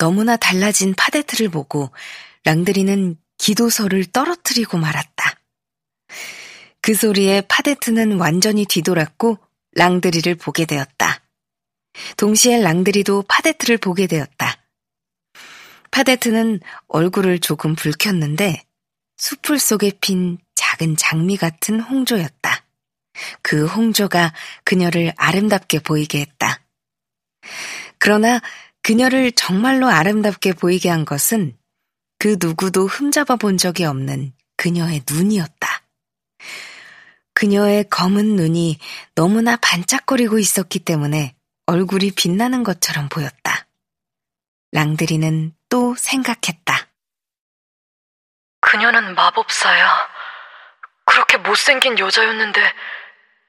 너무나 달라진 파데트를 보고 랑드리는 기도서를 떨어뜨리고 말았다. 그 소리에 파데트는 완전히 뒤돌았고 랑드리를 보게 되었다. 동시에 랑드리도 파데트를 보게 되었다. 파데트는 얼굴을 조금 붉혔는데 수풀 속에 핀 작은 장미 같은 홍조였다. 그 홍조가 그녀를 아름답게 보이게 했다. 그러나 그녀를 정말로 아름답게 보이게 한 것은 그 누구도 흠잡아 본 적이 없는 그녀의 눈이었다. 그녀의 검은 눈이 너무나 반짝거리고 있었기 때문에 얼굴이 빛나는 것처럼 보였다. 랑드리는 또 생각했다. 그녀는 마법사야. 그렇게 못생긴 여자였는데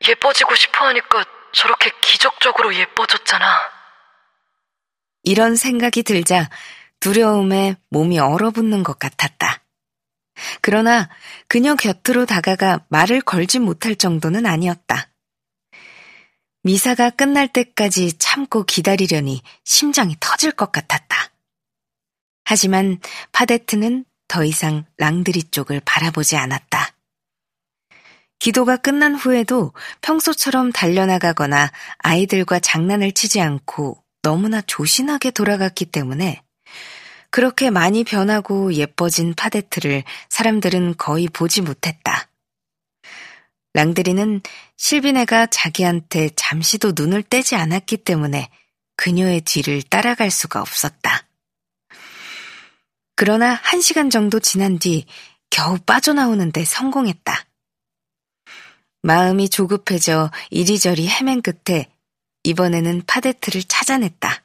예뻐지고 싶어 하니까 저렇게 기적적으로 예뻐졌잖아. 이런 생각이 들자 두려움에 몸이 얼어붙는 것 같았다. 그러나 그녀 곁으로 다가가 말을 걸지 못할 정도는 아니었다. 미사가 끝날 때까지 참고 기다리려니 심장이 터질 것 같았다. 하지만 파데트는 더 이상 랑드리 쪽을 바라보지 않았다. 기도가 끝난 후에도 평소처럼 달려나가거나 아이들과 장난을 치지 않고 너무나 조신하게 돌아갔기 때문에 그렇게 많이 변하고 예뻐진 파데트를 사람들은 거의 보지 못했다. 랑드리는 실비네가 자기한테 잠시도 눈을 떼지 않았기 때문에 그녀의 뒤를 따라갈 수가 없었다. 그러나 한 시간 정도 지난 뒤 겨우 빠져나오는데 성공했다. 마음이 조급해져 이리저리 헤맨 끝에 이번에는 파데트를 찾아냈다.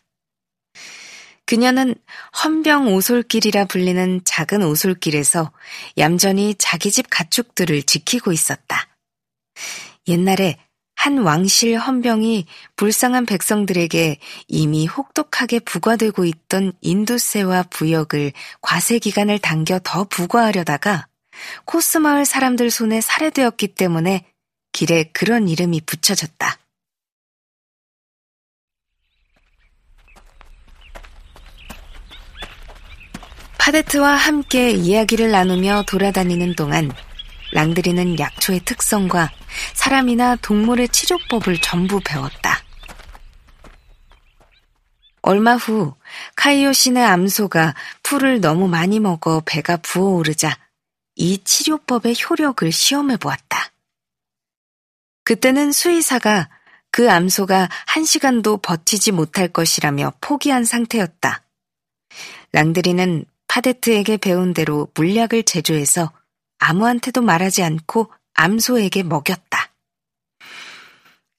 그녀는 헌병 오솔길이라 불리는 작은 오솔길에서 얌전히 자기 집 가축들을 지키고 있었다. 옛날에 한 왕실 헌병이 불쌍한 백성들에게 이미 혹독하게 부과되고 있던 인두세와 부역을 과세 기간을 당겨 더 부과하려다가 코스마을 사람들 손에 살해되었기 때문에 길에 그런 이름이 붙여졌다. 파데트와 함께 이야기를 나누며 돌아다니는 동안 랑드리는 약초의 특성과 사람이나 동물의 치료법을 전부 배웠다. 얼마 후 카이오신의 암소가 풀을 너무 많이 먹어 배가 부어오르자 이 치료법의 효력을 시험해 보았다. 그때는 수의사가 그 암소가 한 시간도 버티지 못할 것이라며 포기한 상태였다. 랑드리는 파데트에게 배운 대로 물약을 제조해서 아무한테도 말하지 않고 암소에게 먹였다.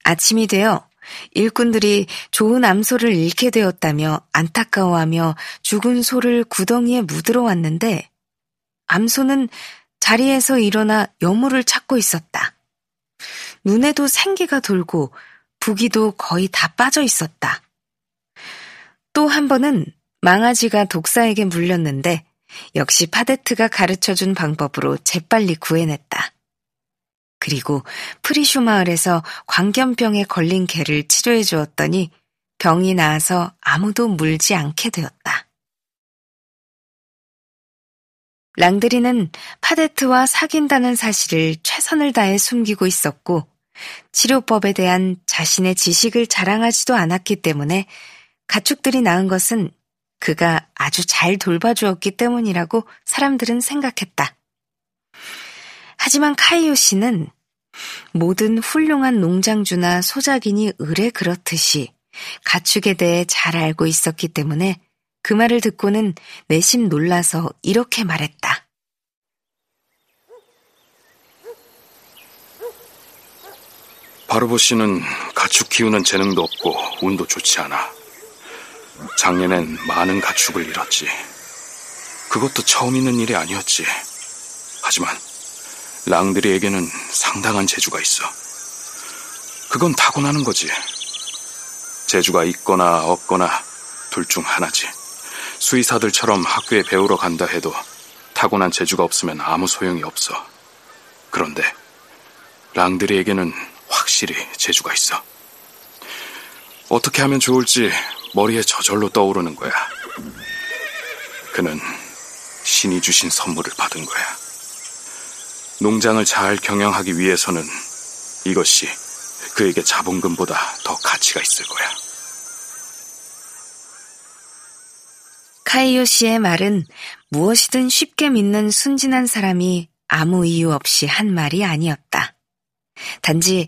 아침이 되어 일꾼들이 좋은 암소를 잃게 되었다며 안타까워하며 죽은 소를 구덩이에 묻으러 왔는데 암소는 자리에서 일어나 여물을 찾고 있었다. 눈에도 생기가 돌고 부기도 거의 다 빠져 있었다. 또 한 번은 망아지가 독사에게 물렸는데 역시 파데트가 가르쳐준 방법으로 재빨리 구해냈다. 그리고 프리슈 마을에서 광견병에 걸린 개를 치료해 주었더니 병이 나아서 아무도 물지 않게 되었다. 랑드리는 파데트와 사귄다는 사실을 최선을 다해 숨기고 있었고 치료법에 대한 자신의 지식을 자랑하지도 않았기 때문에 가축들이 낳은 것은 그가 아주 잘 돌봐주었기 때문이라고 사람들은 생각했다. 하지만 카이오 씨는 모든 훌륭한 농장주나 소작인이 의뢰 그렇듯이 가축에 대해 잘 알고 있었기 때문에 그 말을 듣고는 내심 놀라서 이렇게 말했다. 바르보 씨는 가축 키우는 재능도 없고 운도 좋지 않아. 작년엔 많은 가축을 잃었지. 그것도 처음 있는 일이 아니었지. 하지만 랑드리에게는 상당한 재주가 있어. 그건 타고나는 거지. 재주가 있거나 없거나 둘 중 하나지. 수의사들처럼 학교에 배우러 간다 해도 타고난 재주가 없으면 아무 소용이 없어. 그런데 랑드리에게는 확실히 재주가 있어. 어떻게 하면 좋을지 머리에 저절로 떠오르는 거야. 그는 신이 주신 선물을 받은 거야. 농장을 잘 경영하기 위해서는 이것이 그에게 자본금보다 더 가치가 있을 거야. 카이오 씨의 말은 무엇이든 쉽게 믿는 순진한 사람이 아무 이유 없이 한 말이 아니었다. 단지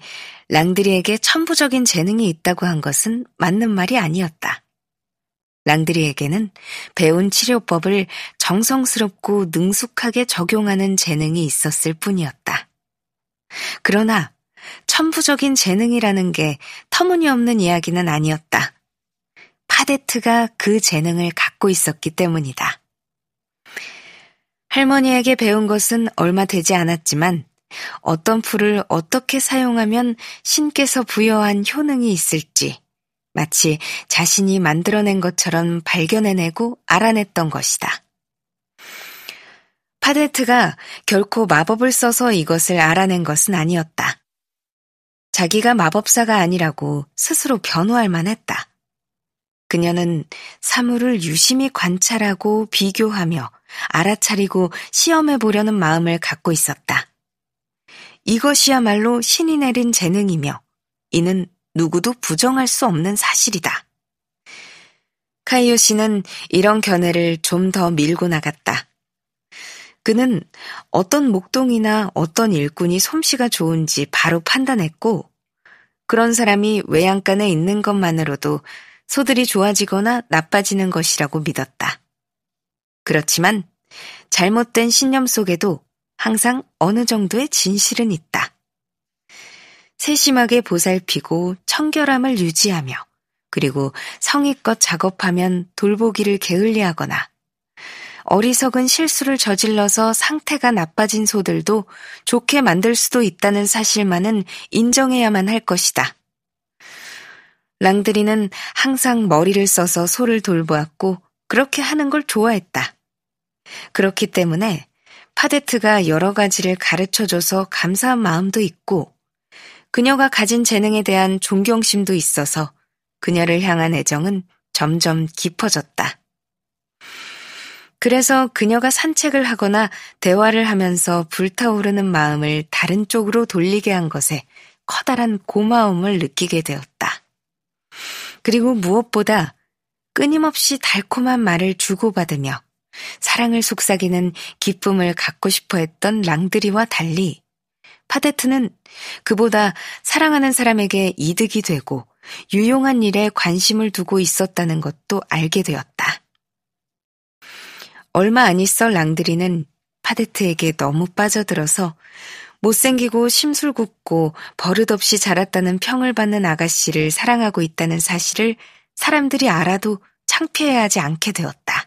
랑드리에게 천부적인 재능이 있다고 한 것은 맞는 말이 아니었다. 랑드리에게는 배운 치료법을 정성스럽고 능숙하게 적용하는 재능이 있었을 뿐이었다. 그러나 천부적인 재능이라는 게 터무니없는 이야기는 아니었다. 파데트가 그 재능을 갖고 있었기 때문이다. 할머니에게 배운 것은 얼마 되지 않았지만 어떤 풀을 어떻게 사용하면 신께서 부여한 효능이 있을지 마치 자신이 만들어낸 것처럼 발견해내고 알아냈던 것이다. 파데트가 결코 마법을 써서 이것을 알아낸 것은 아니었다. 자기가 마법사가 아니라고 스스로 변호할 만했다. 그녀는 사물을 유심히 관찰하고 비교하며 알아차리고 시험해 보려는 마음을 갖고 있었다. 이것이야말로 신이 내린 재능이며 이는 누구도 부정할 수 없는 사실이다. 카이오 씨는 이런 견해를 좀 더 밀고 나갔다. 그는 어떤 목동이나 어떤 일꾼이 솜씨가 좋은지 바로 판단했고, 그런 사람이 외양간에 있는 것만으로도 소들이 좋아지거나 나빠지는 것이라고 믿었다. 그렇지만 잘못된 신념 속에도 항상 어느 정도의 진실은 있다. 세심하게 보살피고 청결함을 유지하며 그리고 성의껏 작업하면 돌보기를 게을리하거나 어리석은 실수를 저질러서 상태가 나빠진 소들도 좋게 만들 수도 있다는 사실만은 인정해야만 할 것이다. 랑드리는 항상 머리를 써서 소를 돌보았고 그렇게 하는 걸 좋아했다. 그렇기 때문에 파데트가 여러 가지를 가르쳐줘서 감사한 마음도 있고 그녀가 가진 재능에 대한 존경심도 있어서 그녀를 향한 애정은 점점 깊어졌다. 그래서 그녀가 산책을 하거나 대화를 하면서 불타오르는 마음을 다른 쪽으로 돌리게 한 것에 커다란 고마움을 느끼게 되었다. 그리고 무엇보다 끊임없이 달콤한 말을 주고받으며 사랑을 속삭이는 기쁨을 갖고 싶어 했던 랑드리와 달리 파데트는 그보다 사랑하는 사람에게 이득이 되고 유용한 일에 관심을 두고 있었다는 것도 알게 되었다. 얼마 안 있어 랑드리는 파데트에게 너무 빠져들어서 못생기고 심술궂고 버릇없이 자랐다는 평을 받는 아가씨를 사랑하고 있다는 사실을 사람들이 알아도 창피해하지 않게 되었다.